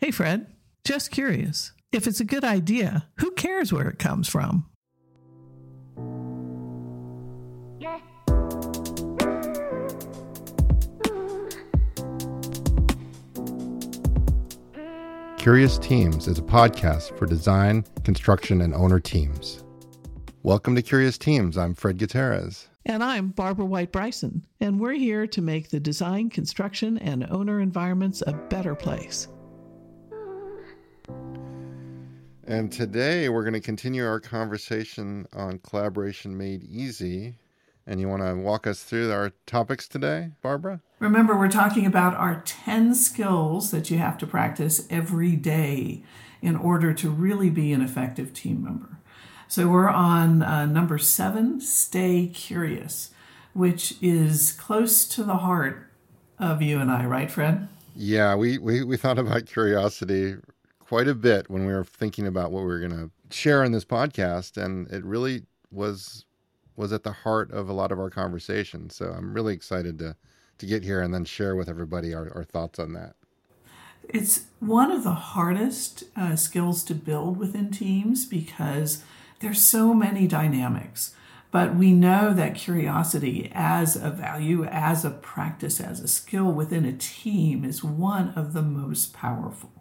Hey, Fred, just curious. If it's a good idea, who cares where it comes from? Curious Teams is a podcast for design, construction, and owner teams. Welcome to Curious Teams. I'm Fred Gutierrez. And I'm Barbara White Bryson, and we're here to make the design, construction, and owner environments a better place. And today we're going to continue our conversation on collaboration made easy. And you want to walk us through our topics today, Barbara? Remember, we're talking about our 10 skills that you have to practice every day in order to really be an effective team member. So we're on uh, number seven, stay curious, which is close to the heart of you and I, right, Fred? Yeah, we, we, we thought about curiosity quite a bit when we were thinking about what we were going to share in this podcast, and it really was was at the heart of a lot of our conversations. So I'm really excited to to get here and then share with everybody our, our thoughts on that. It's one of the hardest uh, skills to build within teams because there's so many dynamics. But we know that curiosity as a value, as a practice, as a skill within a team is one of the most powerful.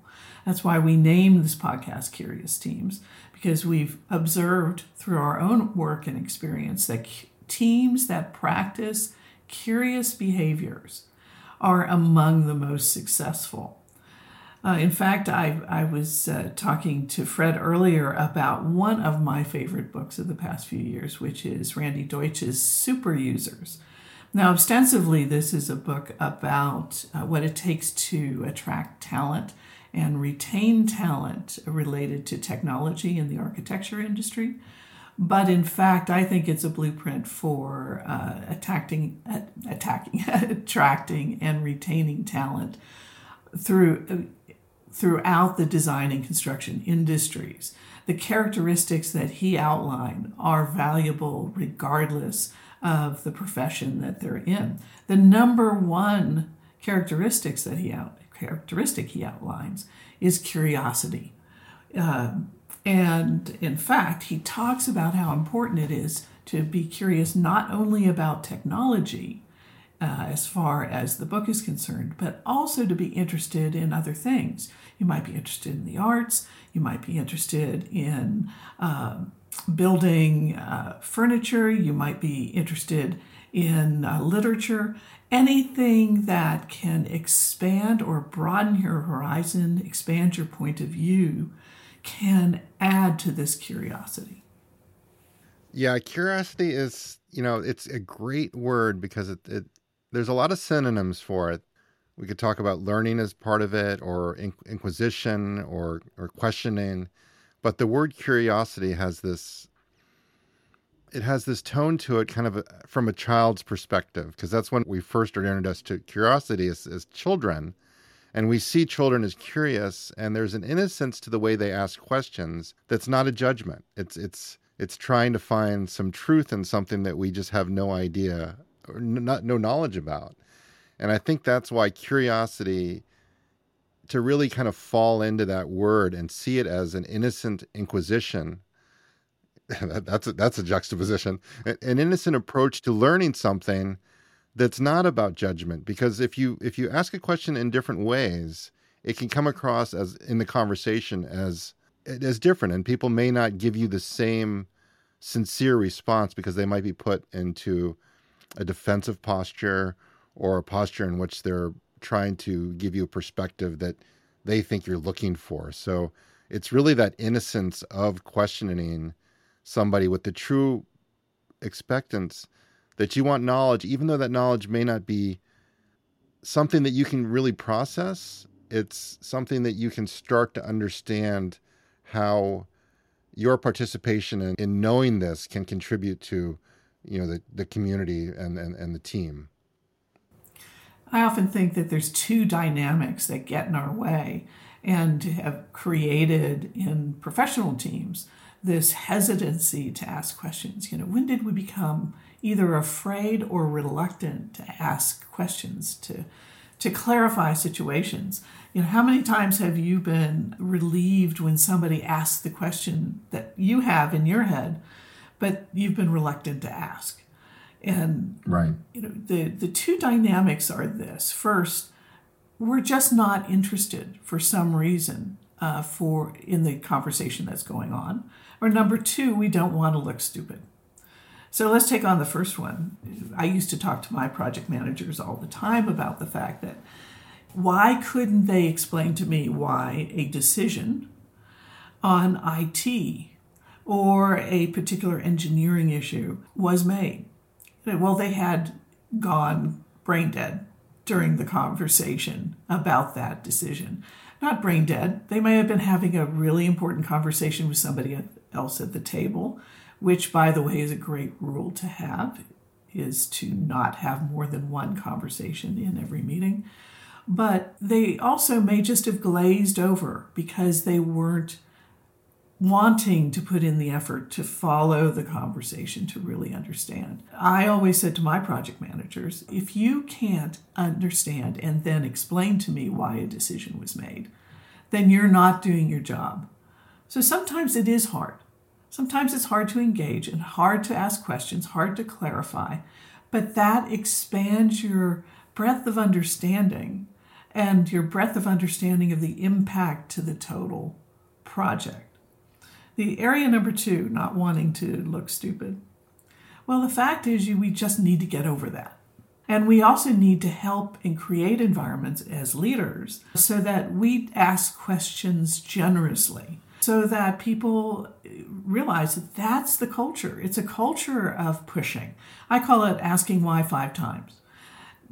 That's why we name this podcast Curious Teams, because we've observed through our own work and experience that teams that practice curious behaviors are among the most successful. Uh, in fact, I, I was uh, talking to Fred earlier about one of my favorite books of the past few years, which is Randy Deutsch's Super Users. Now, ostensibly, this is a book about uh, what it takes to attract talent and retain talent related to technology in the architecture industry. But in fact, I think it's a blueprint for uh, attacking, uh, attacking, attracting, and retaining talent through throughout the design and construction industries. The characteristics that he outlined are valuable regardless of the profession that they're in. The number one characteristics that he out, characteristic he outlines is curiosity. Uh, and in fact, he talks about how important it is to be curious not only about technology, uh, as far as the book is concerned, but also to be interested in other things. You might be interested in the arts, you might be interested in uh, building uh, furniture, you might be interested in uh, literature, anything that can expand or broaden your horizon, expand your point of view, can add to this curiosity. Yeah, curiosity is, you know, it's a great word because it, it there's a lot of synonyms for it. We could talk about learning as part of it or inquisition or or questioning, but the word curiosity has this it has this tone to it kind of a, from a child's perspective because that's when we first are introduced to curiosity as, as children and we see children as curious and there's an innocence to the way they ask questions that's not a judgment. It's it's it's trying to find some truth in something that we just have no idea or not no knowledge about. And i think that's why curiosity to really kind of fall into that word and see it as an innocent inquisition that's a, that's a juxtaposition. An innocent approach to learning something that's not about judgment because if you if you ask a question in different ways it can come across as in the conversation as as different and people may not give you the same sincere response because they might be put into a defensive posture or a posture in which they're trying to give you a perspective that they think you're looking for. So it's really that innocence of questioning somebody with the true expectance that you want knowledge, even though that knowledge may not be something that you can really process, it's something that you can start to understand how your participation in, in knowing this can contribute to you know the, the community and, and, and the team. I often think that there's two dynamics that get in our way and have created in professional teams this hesitancy to ask questions. You know, when did we become either afraid or reluctant to ask questions, to to clarify situations. You know, how many times have you been relieved when somebody asks the question that you have in your head, but you've been reluctant to ask? And right. you know, the, the two dynamics are this. First, we're just not interested for some reason uh, for in the conversation that's going on. Or number two, we don't want to look stupid. So let's take on the first one. I used to talk to my project managers all the time about the fact that why couldn't they explain to me why a decision on IT or a particular engineering issue was made? Well, they had gone brain dead during the conversation about that decision. Not brain dead. They may have been having a really important conversation with somebody else at the table, which, by the way, is a great rule to have, is to not have more than one conversation in every meeting. But they also may just have glazed over because they weren't wanting to put in the effort to follow the conversation to really understand. I always said to my project managers if you can't understand and then explain to me why a decision was made, then you're not doing your job. So sometimes it is hard. Sometimes it's hard to engage and hard to ask questions, hard to clarify, but that expands your breadth of understanding and your breadth of understanding of the impact to the total project. The area number two, not wanting to look stupid. Well, the fact is, you, we just need to get over that. And we also need to help and create environments as leaders so that we ask questions generously, so that people realize that that's the culture. It's a culture of pushing. I call it asking why five times.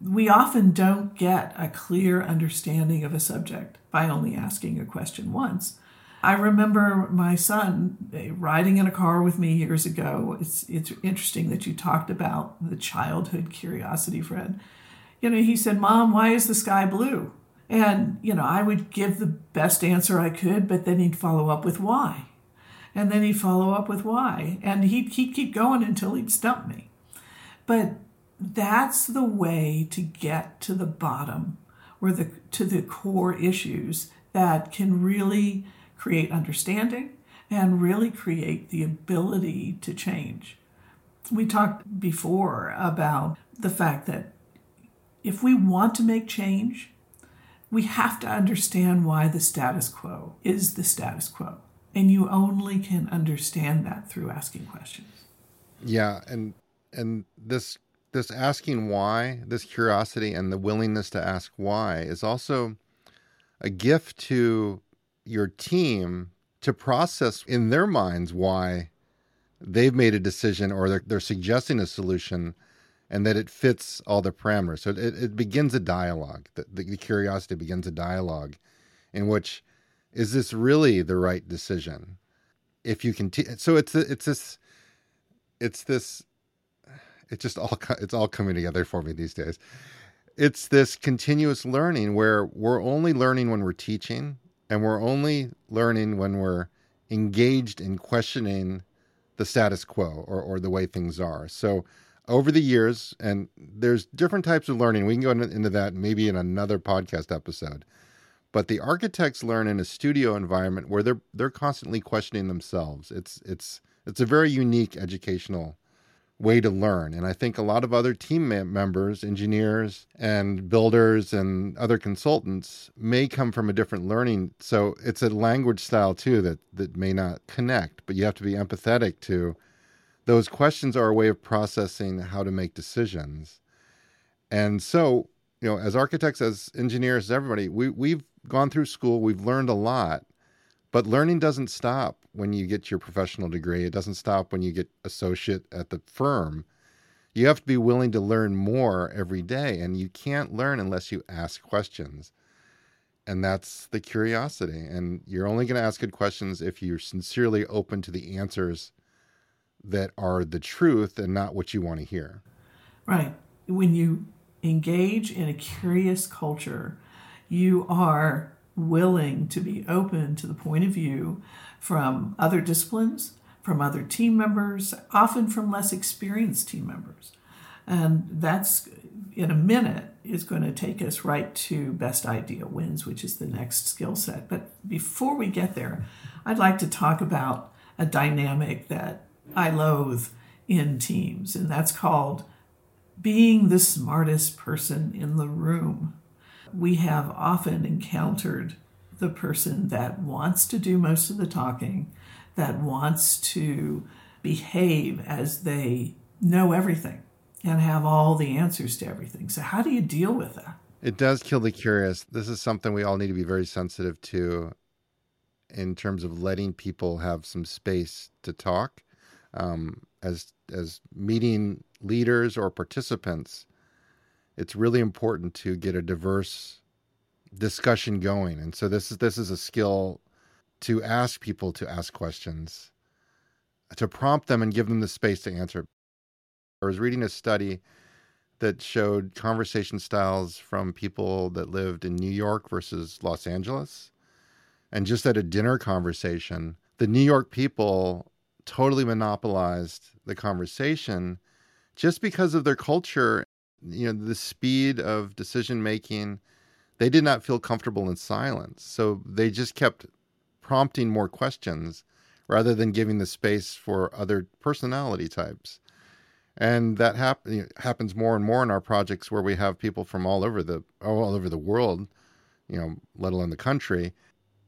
We often don't get a clear understanding of a subject by only asking a question once. I remember my son eh, riding in a car with me years ago. It's it's interesting that you talked about the childhood curiosity, Fred. You know, he said, "Mom, why is the sky blue?" And you know, I would give the best answer I could, but then he'd follow up with why, and then he'd follow up with why, and he'd keep keep going until he'd stump me. But that's the way to get to the bottom or the to the core issues that can really create understanding, and really create the ability to change. We talked before about the fact that if we want to make change, we have to understand why the status quo is the status quo. And you only can understand that through asking questions. Yeah, and and this this asking why, this curiosity and the willingness to ask why is also a gift to your team to process in their minds why they've made a decision or they're, they're suggesting a solution and that it fits all the parameters. So it, it begins a dialogue. The, the, the curiosity begins a dialogue in which is this really the right decision? If you can, t- so it's it's this, it's this, it's just all it's all coming together for me these days. It's this continuous learning where we're only learning when we're teaching and we're only learning when we're engaged in questioning the status quo or, or the way things are. So over the years, and there's different types of learning. We can go into that maybe in another podcast episode. But the architects learn in a studio environment where they're they're constantly questioning themselves. It's it's it's a very unique educational way to learn. And I think a lot of other team members, engineers and builders and other consultants may come from a different learning. So it's a language style too that, that may not connect, but you have to be empathetic to those questions are a way of processing how to make decisions. And so, you know, as architects, as engineers, as everybody, we, we've gone through school, we've learned a lot, but learning doesn't stop when you get your professional degree. It doesn't stop when you get associate at the firm. You have to be willing to learn more every day, and you can't learn unless you ask questions. And that's the curiosity. And you're only going to ask good questions if you're sincerely open to the answers that are the truth and not what you want to hear. Right. When you engage in a curious culture, you are willing to be open to the point of view from other disciplines, from other team members, often from less experienced team members. And that's in a minute is going to take us right to best idea wins, which is the next skill set. But before we get there, I'd like to talk about a dynamic that I loathe in teams, and that's called being the smartest person in the room. We have often encountered the person that wants to do most of the talking, that wants to behave as they know everything and have all the answers to everything. So, how do you deal with that? It does kill the curious. This is something we all need to be very sensitive to in terms of letting people have some space to talk. Um, as as meeting leaders or participants, it's really important to get a diverse discussion going. And so this is this is a skill to ask people to ask questions, to prompt them and give them the space to answer. I was reading a study that showed conversation styles from people that lived in New York versus Los Angeles. And just at a dinner conversation, the New York people totally monopolized the conversation just because of their culture, you know, the speed of decision making. They did not feel comfortable in silence. So they just kept prompting more questions rather than giving the space for other personality types and that hap- happens more and more in our projects where we have people from all over the all over the world you know let alone the country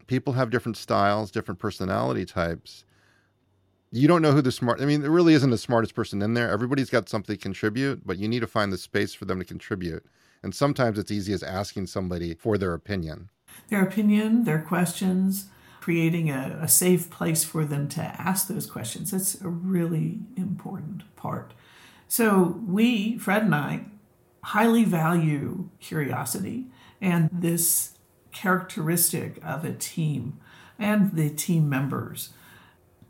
people have different styles different personality types you don't know who the smart i mean there really isn't the smartest person in there. Everybody's got something to contribute but you need to find the space for them to contribute. And sometimes it's easy as asking somebody for their opinion. Their opinion their questions creating a, a safe place for them to ask those questions. That's a really important part. So we, Fred and I, highly value curiosity and this characteristic of a team and the team members.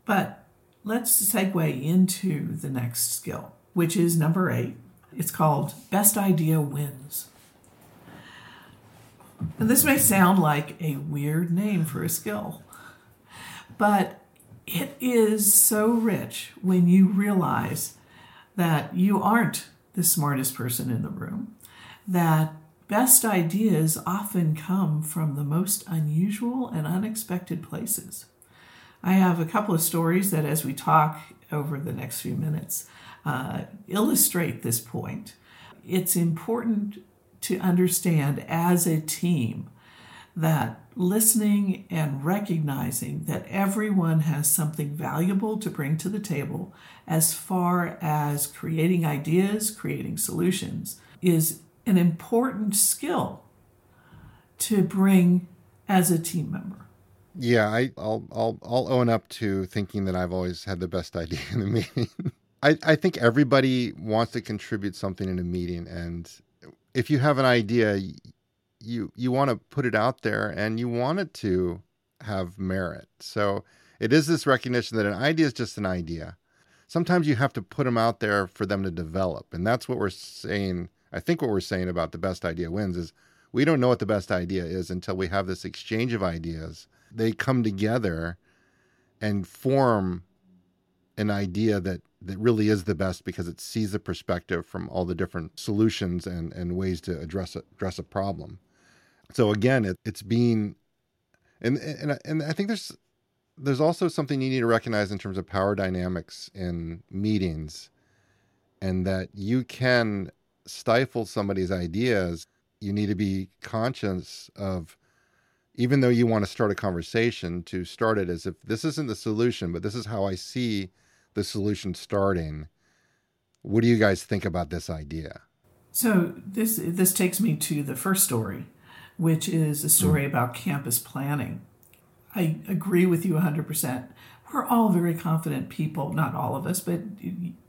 But let's segue into the next skill, which is number eight. It's called Best Idea Wins. And this may sound like a weird name for a skill, but it is so rich when you realize that you aren't the smartest person in the room, that best ideas often come from the most unusual and unexpected places. I have a couple of stories that, as we talk over the next few minutes, uh, illustrate this point. It's important to understand as a team that listening and recognizing that everyone has something valuable to bring to the table as far as creating ideas, creating solutions, is an important skill to bring as a team member. Yeah, I, will I'll I'll own up to thinking that I've always had the best idea in the meeting. I, I think everybody wants to contribute something in a meeting and if you have an idea you you want to put it out there and you want it to have merit. So it is this recognition that an idea is just an idea. Sometimes you have to put them out there for them to develop. And that's what we're saying. I think what we're saying about the best idea wins is we don't know what the best idea is until we have this exchange of ideas. They come together and form an idea that that really is the best because it sees the perspective from all the different solutions and, and ways to address a, address a problem so again, it, it's being, and and and I think there's there's also something you need to recognize in terms of power dynamics in meetings, and that you can stifle somebody's ideas. You need to be conscious of, even though you want to start a conversation, to start it as if this isn't the solution, but this is how I see the solution starting. What do you guys think about this idea? So this this takes me to the first story which is a story mm. about campus planning. I agree with you 100%. We're all very confident people, not all of us, but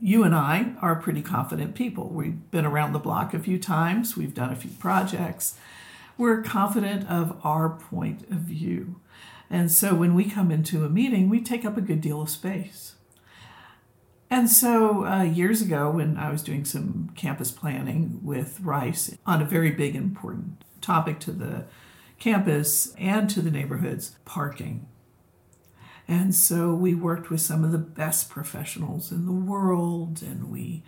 you and I are pretty confident people. We've been around the block a few times, we've done a few projects. We're confident of our point of view. And so when we come into a meeting, we take up a good deal of space. And so, uh, years ago, when I was doing some campus planning with Rice on a very big, important topic to the campus and to the neighborhoods parking. And so we worked with some of the best professionals in the world and we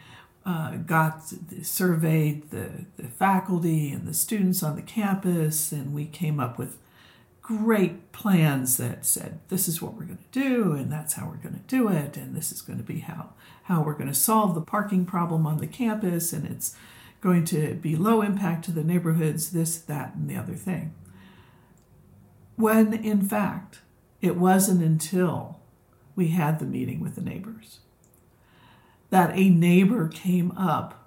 uh, got surveyed the, the faculty and the students on the campus, and we came up with great plans that said this is what we're going to do and that's how we're going to do it and this is going to be how how we're going to solve the parking problem on the campus and it's going to be low impact to the neighborhoods this that and the other thing. When in fact it wasn't until we had the meeting with the neighbors that a neighbor came up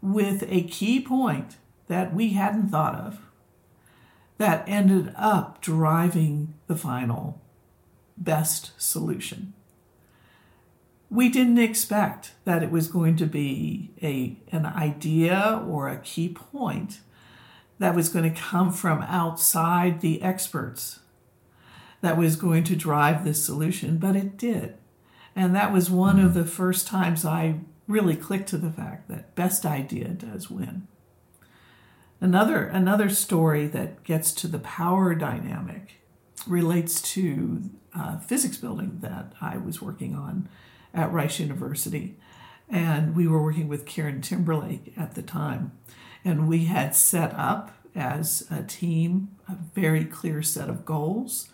with a key point that we hadn't thought of that ended up driving the final best solution. We didn't expect that it was going to be a, an idea or a key point that was going to come from outside the experts that was going to drive this solution, but it did. And that was one of the first times I really clicked to the fact that best idea does win. Another, another story that gets to the power dynamic relates to a physics building that I was working on at Rice University. And we were working with KieranTimberlake at the time. And we had set up as a team a very clear set of goals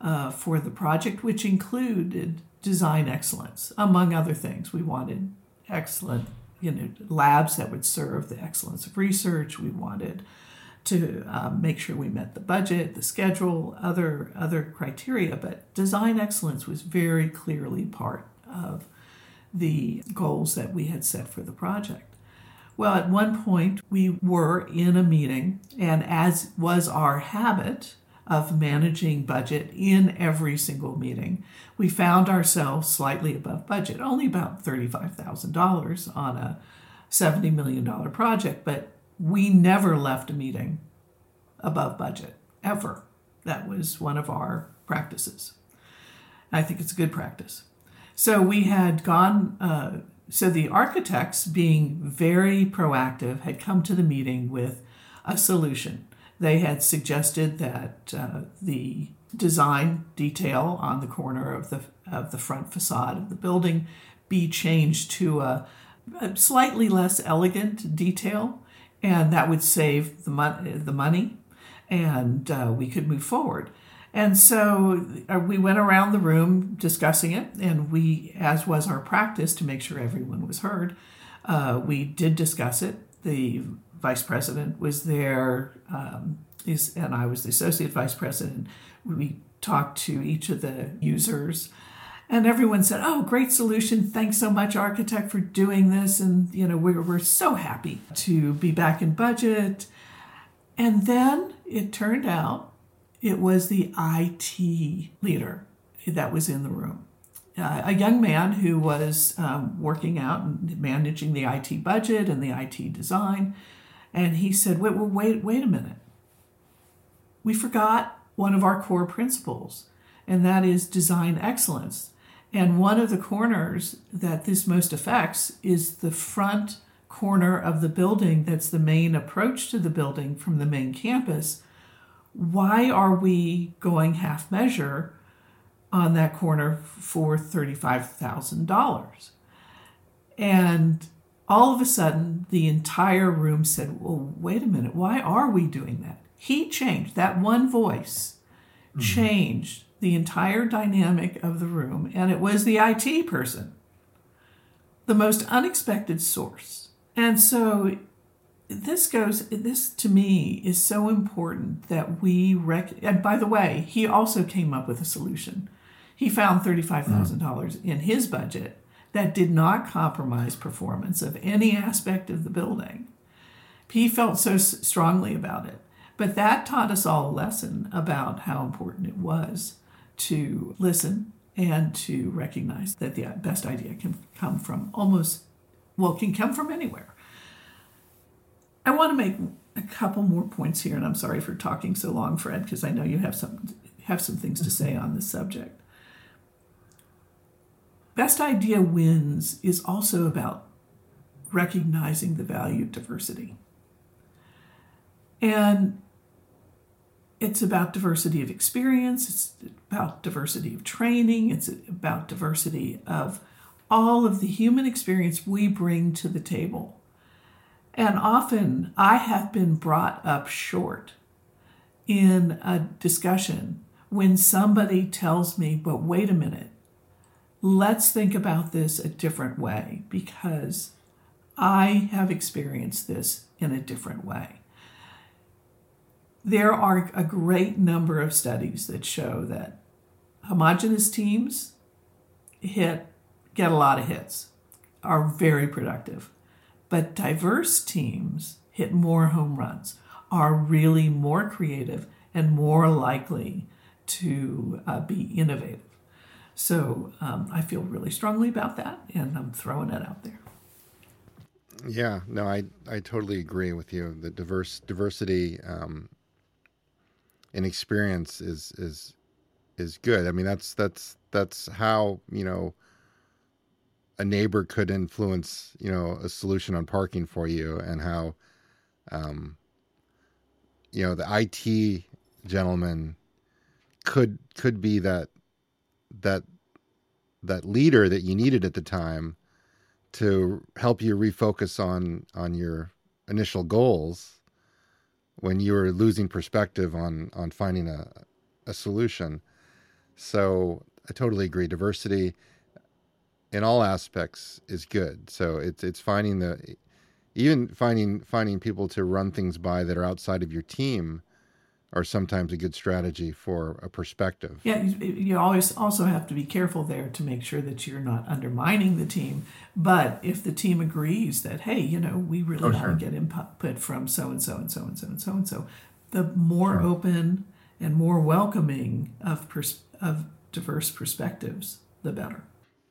uh, for the project, which included design excellence, among other things. We wanted excellent you know labs that would serve the excellence of research. We wanted to um, make sure we met the budget, the schedule, other other criteria. But design excellence was very clearly part of the goals that we had set for the project. Well, at one point we were in a meeting, and as was our habit, of managing budget in every single meeting. We found ourselves slightly above budget, only about $35,000 on a $70 million project, but we never left a meeting above budget, ever. That was one of our practices. I think it's a good practice. So we had gone, uh, so the architects, being very proactive, had come to the meeting with a solution they had suggested that uh, the design detail on the corner of the of the front facade of the building be changed to a, a slightly less elegant detail, and that would save the, mon- the money, and uh, we could move forward. And so uh, we went around the room discussing it, and we, as was our practice to make sure everyone was heard, uh, we did discuss it. The vice president was there, um, is, and I was the associate vice president. We talked to each of the users, and everyone said, "Oh, great solution! Thanks so much, architect, for doing this." And you know, we're we're so happy to be back in budget. And then it turned out it was the IT leader that was in the room. Uh, a young man who was um, working out and managing the IT budget and the IT design. And he said, wait, wait, wait a minute. We forgot one of our core principles, and that is design excellence. And one of the corners that this most affects is the front corner of the building that's the main approach to the building from the main campus. Why are we going half measure on that corner for $35,000? And all of a sudden, the entire room said, Well, wait a minute, why are we doing that? He changed, that one voice mm-hmm. changed the entire dynamic of the room, and it was the IT person, the most unexpected source. And so, this goes, this to me is so important that we rec. And by the way, he also came up with a solution. He found $35,000 mm. in his budget that did not compromise performance of any aspect of the building. He felt so strongly about it. But that taught us all a lesson about how important it was to listen and to recognize that the uh, best idea can come from almost, well, can come from anywhere. I want to make a couple more points here, and I'm sorry for talking so long, Fred, because I know you have some have some things to mm-hmm. say on this subject. Best Idea Wins is also about recognizing the value of diversity. And it's about diversity of experience, it's about diversity of training, it's about diversity of all of the human experience we bring to the table. And often I have been brought up short in a discussion when somebody tells me, but wait a minute, let's think about this a different way because I have experienced this in a different way. There are a great number of studies that show that homogenous teams hit get a lot of hits, are very productive. But diverse teams hit more home runs, are really more creative and more likely to uh, be innovative. So um, I feel really strongly about that, and I'm throwing it out there. Yeah, no, I I totally agree with you. The diverse diversity um, in experience is is is good. I mean, that's that's that's how you know a neighbor could influence you know a solution on parking for you, and how um, you know the IT gentleman could could be that that that leader that you needed at the time to help you refocus on on your initial goals when you were losing perspective on on finding a a solution. So I totally agree. Diversity in all aspects is good. So it's it's finding the even finding finding people to run things by that are outside of your team are sometimes a good strategy for a perspective. Yeah, you always also have to be careful there to make sure that you're not undermining the team. But if the team agrees that, hey, you know, we really oh, want sure. to get input from so and so and so and so and so and so, the more sure. open and more welcoming of pers- of diverse perspectives, the better.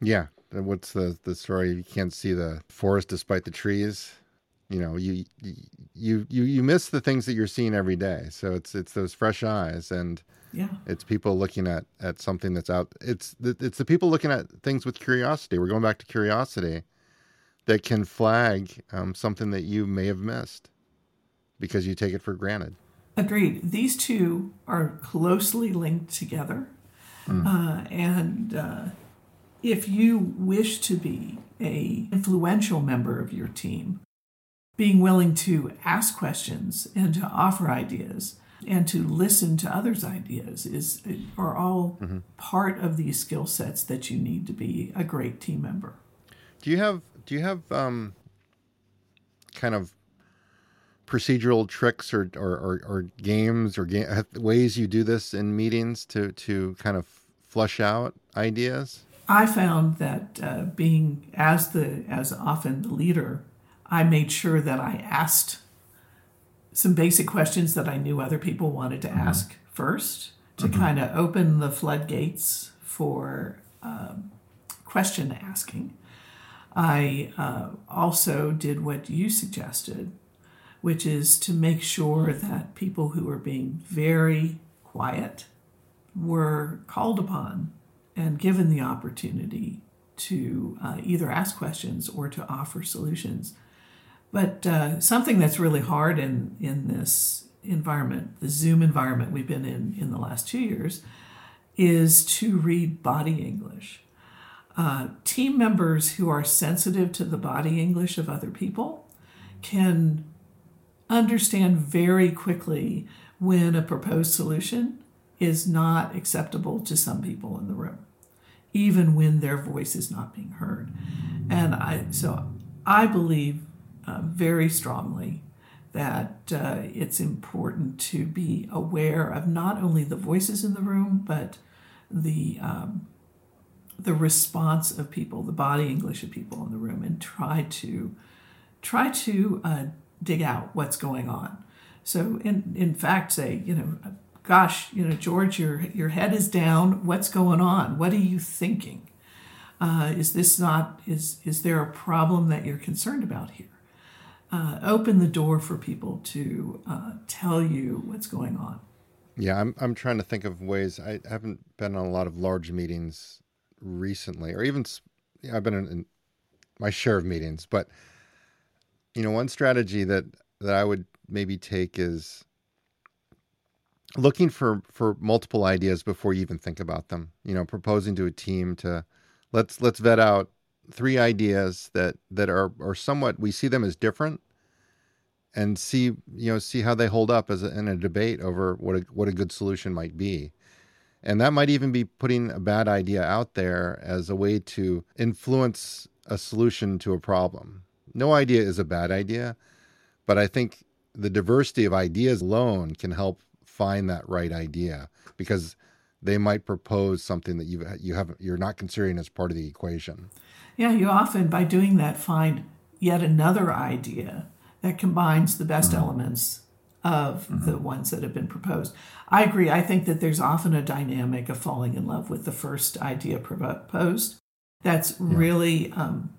Yeah. What's the the story? You can't see the forest despite the trees you know you you you you miss the things that you're seeing every day. So it's it's those fresh eyes and yeah. it's people looking at at something that's out it's it's the people looking at things with curiosity. We're going back to curiosity that can flag um, something that you may have missed because you take it for granted. Agreed. These two are closely linked together. Mm. uh, and uh, if you wish to be a influential member of your team being willing to ask questions and to offer ideas and to listen to others' ideas is are all mm-hmm. part of these skill sets that you need to be a great team member. Do you have do you have um, kind of procedural tricks or or, or, or games or ways you do this in meetings to to kind of flush out ideas? I found that uh, being as the as often the leader I made sure that I asked some basic questions that I knew other people wanted to mm-hmm. ask first to mm-hmm. kind of open the floodgates for um, question asking. I uh, also did what you suggested, which is to make sure that people who are being very quiet were called upon and given the opportunity to uh, either ask questions or to offer solutions. But uh, something that's really hard in, in this environment, the Zoom environment we've been in in the last two years, is to read body English. Uh, team members who are sensitive to the body English of other people can understand very quickly when a proposed solution is not acceptable to some people in the room, even when their voice is not being heard. And I, so I believe uh, very strongly that uh, it's important to be aware of not only the voices in the room, but the um, the response of people, the body English of people in the room, and try to try to uh, dig out what's going on. So, in in fact, say you know, gosh, you know, George, your your head is down. What's going on? What are you thinking? Uh, is this not is is there a problem that you're concerned about here? Uh, open the door for people to uh, tell you what's going on. Yeah, I'm I'm trying to think of ways. I haven't been on a lot of large meetings recently, or even I've been in, in my share of meetings. But you know, one strategy that that I would maybe take is looking for for multiple ideas before you even think about them. You know, proposing to a team to let's let's vet out three ideas that that are are somewhat we see them as different and see you know see how they hold up as a, in a debate over what a, what a good solution might be. And that might even be putting a bad idea out there as a way to influence a solution to a problem. No idea is a bad idea but i think the diversity of ideas alone can help find that right idea because they might propose something that you you have you're not considering as part of the equation yeah you often by doing that find yet another idea that combines the best mm-hmm. elements of mm-hmm. the ones that have been proposed. I agree. I think that there's often a dynamic of falling in love with the first idea proposed. That's yeah. really um,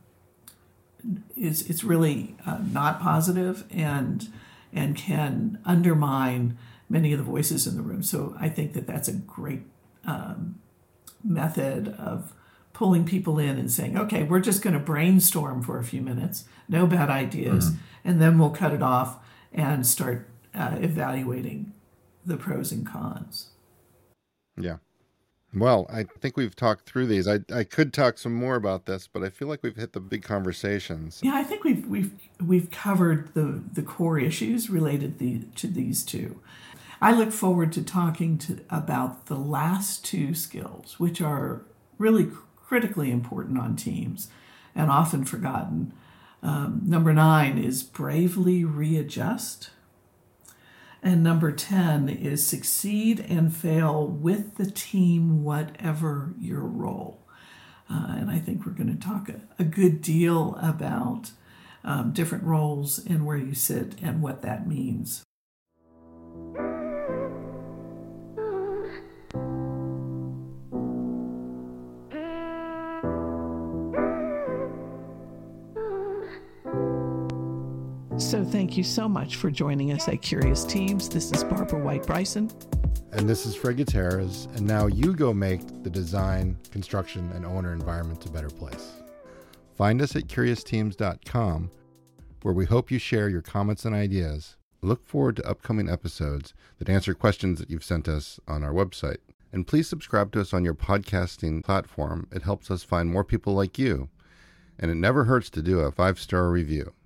is it's really uh, not positive and and can undermine many of the voices in the room. So I think that that's a great um, method of pulling people in and saying, okay, we're just going to brainstorm for a few minutes, no bad ideas, mm-hmm. and then we'll cut it off and start uh, evaluating the pros and cons. Yeah. Well, I think we've talked through these. I, I could talk some more about this, but I feel like we've hit the big conversations. Yeah, I think we've we've we've covered the the core issues related the, to these two. I look forward to talking to about the last two skills, which are really critically important on teams and often forgotten. Um, number nine is bravely readjust. And number 10 is succeed and fail with the team, whatever your role. Uh, and I think we're going to talk a, a good deal about um, different roles and where you sit and what that means. So thank you so much for joining us at Curious Teams. This is Barbara White Bryson. And this is Fred Gutierrez. And now you go make the design, construction, and owner environment a better place. Find us at curiousteams.com, where we hope you share your comments and ideas. Look forward to upcoming episodes that answer questions that you've sent us on our website. And please subscribe to us on your podcasting platform. It helps us find more people like you. And it never hurts to do a five star review.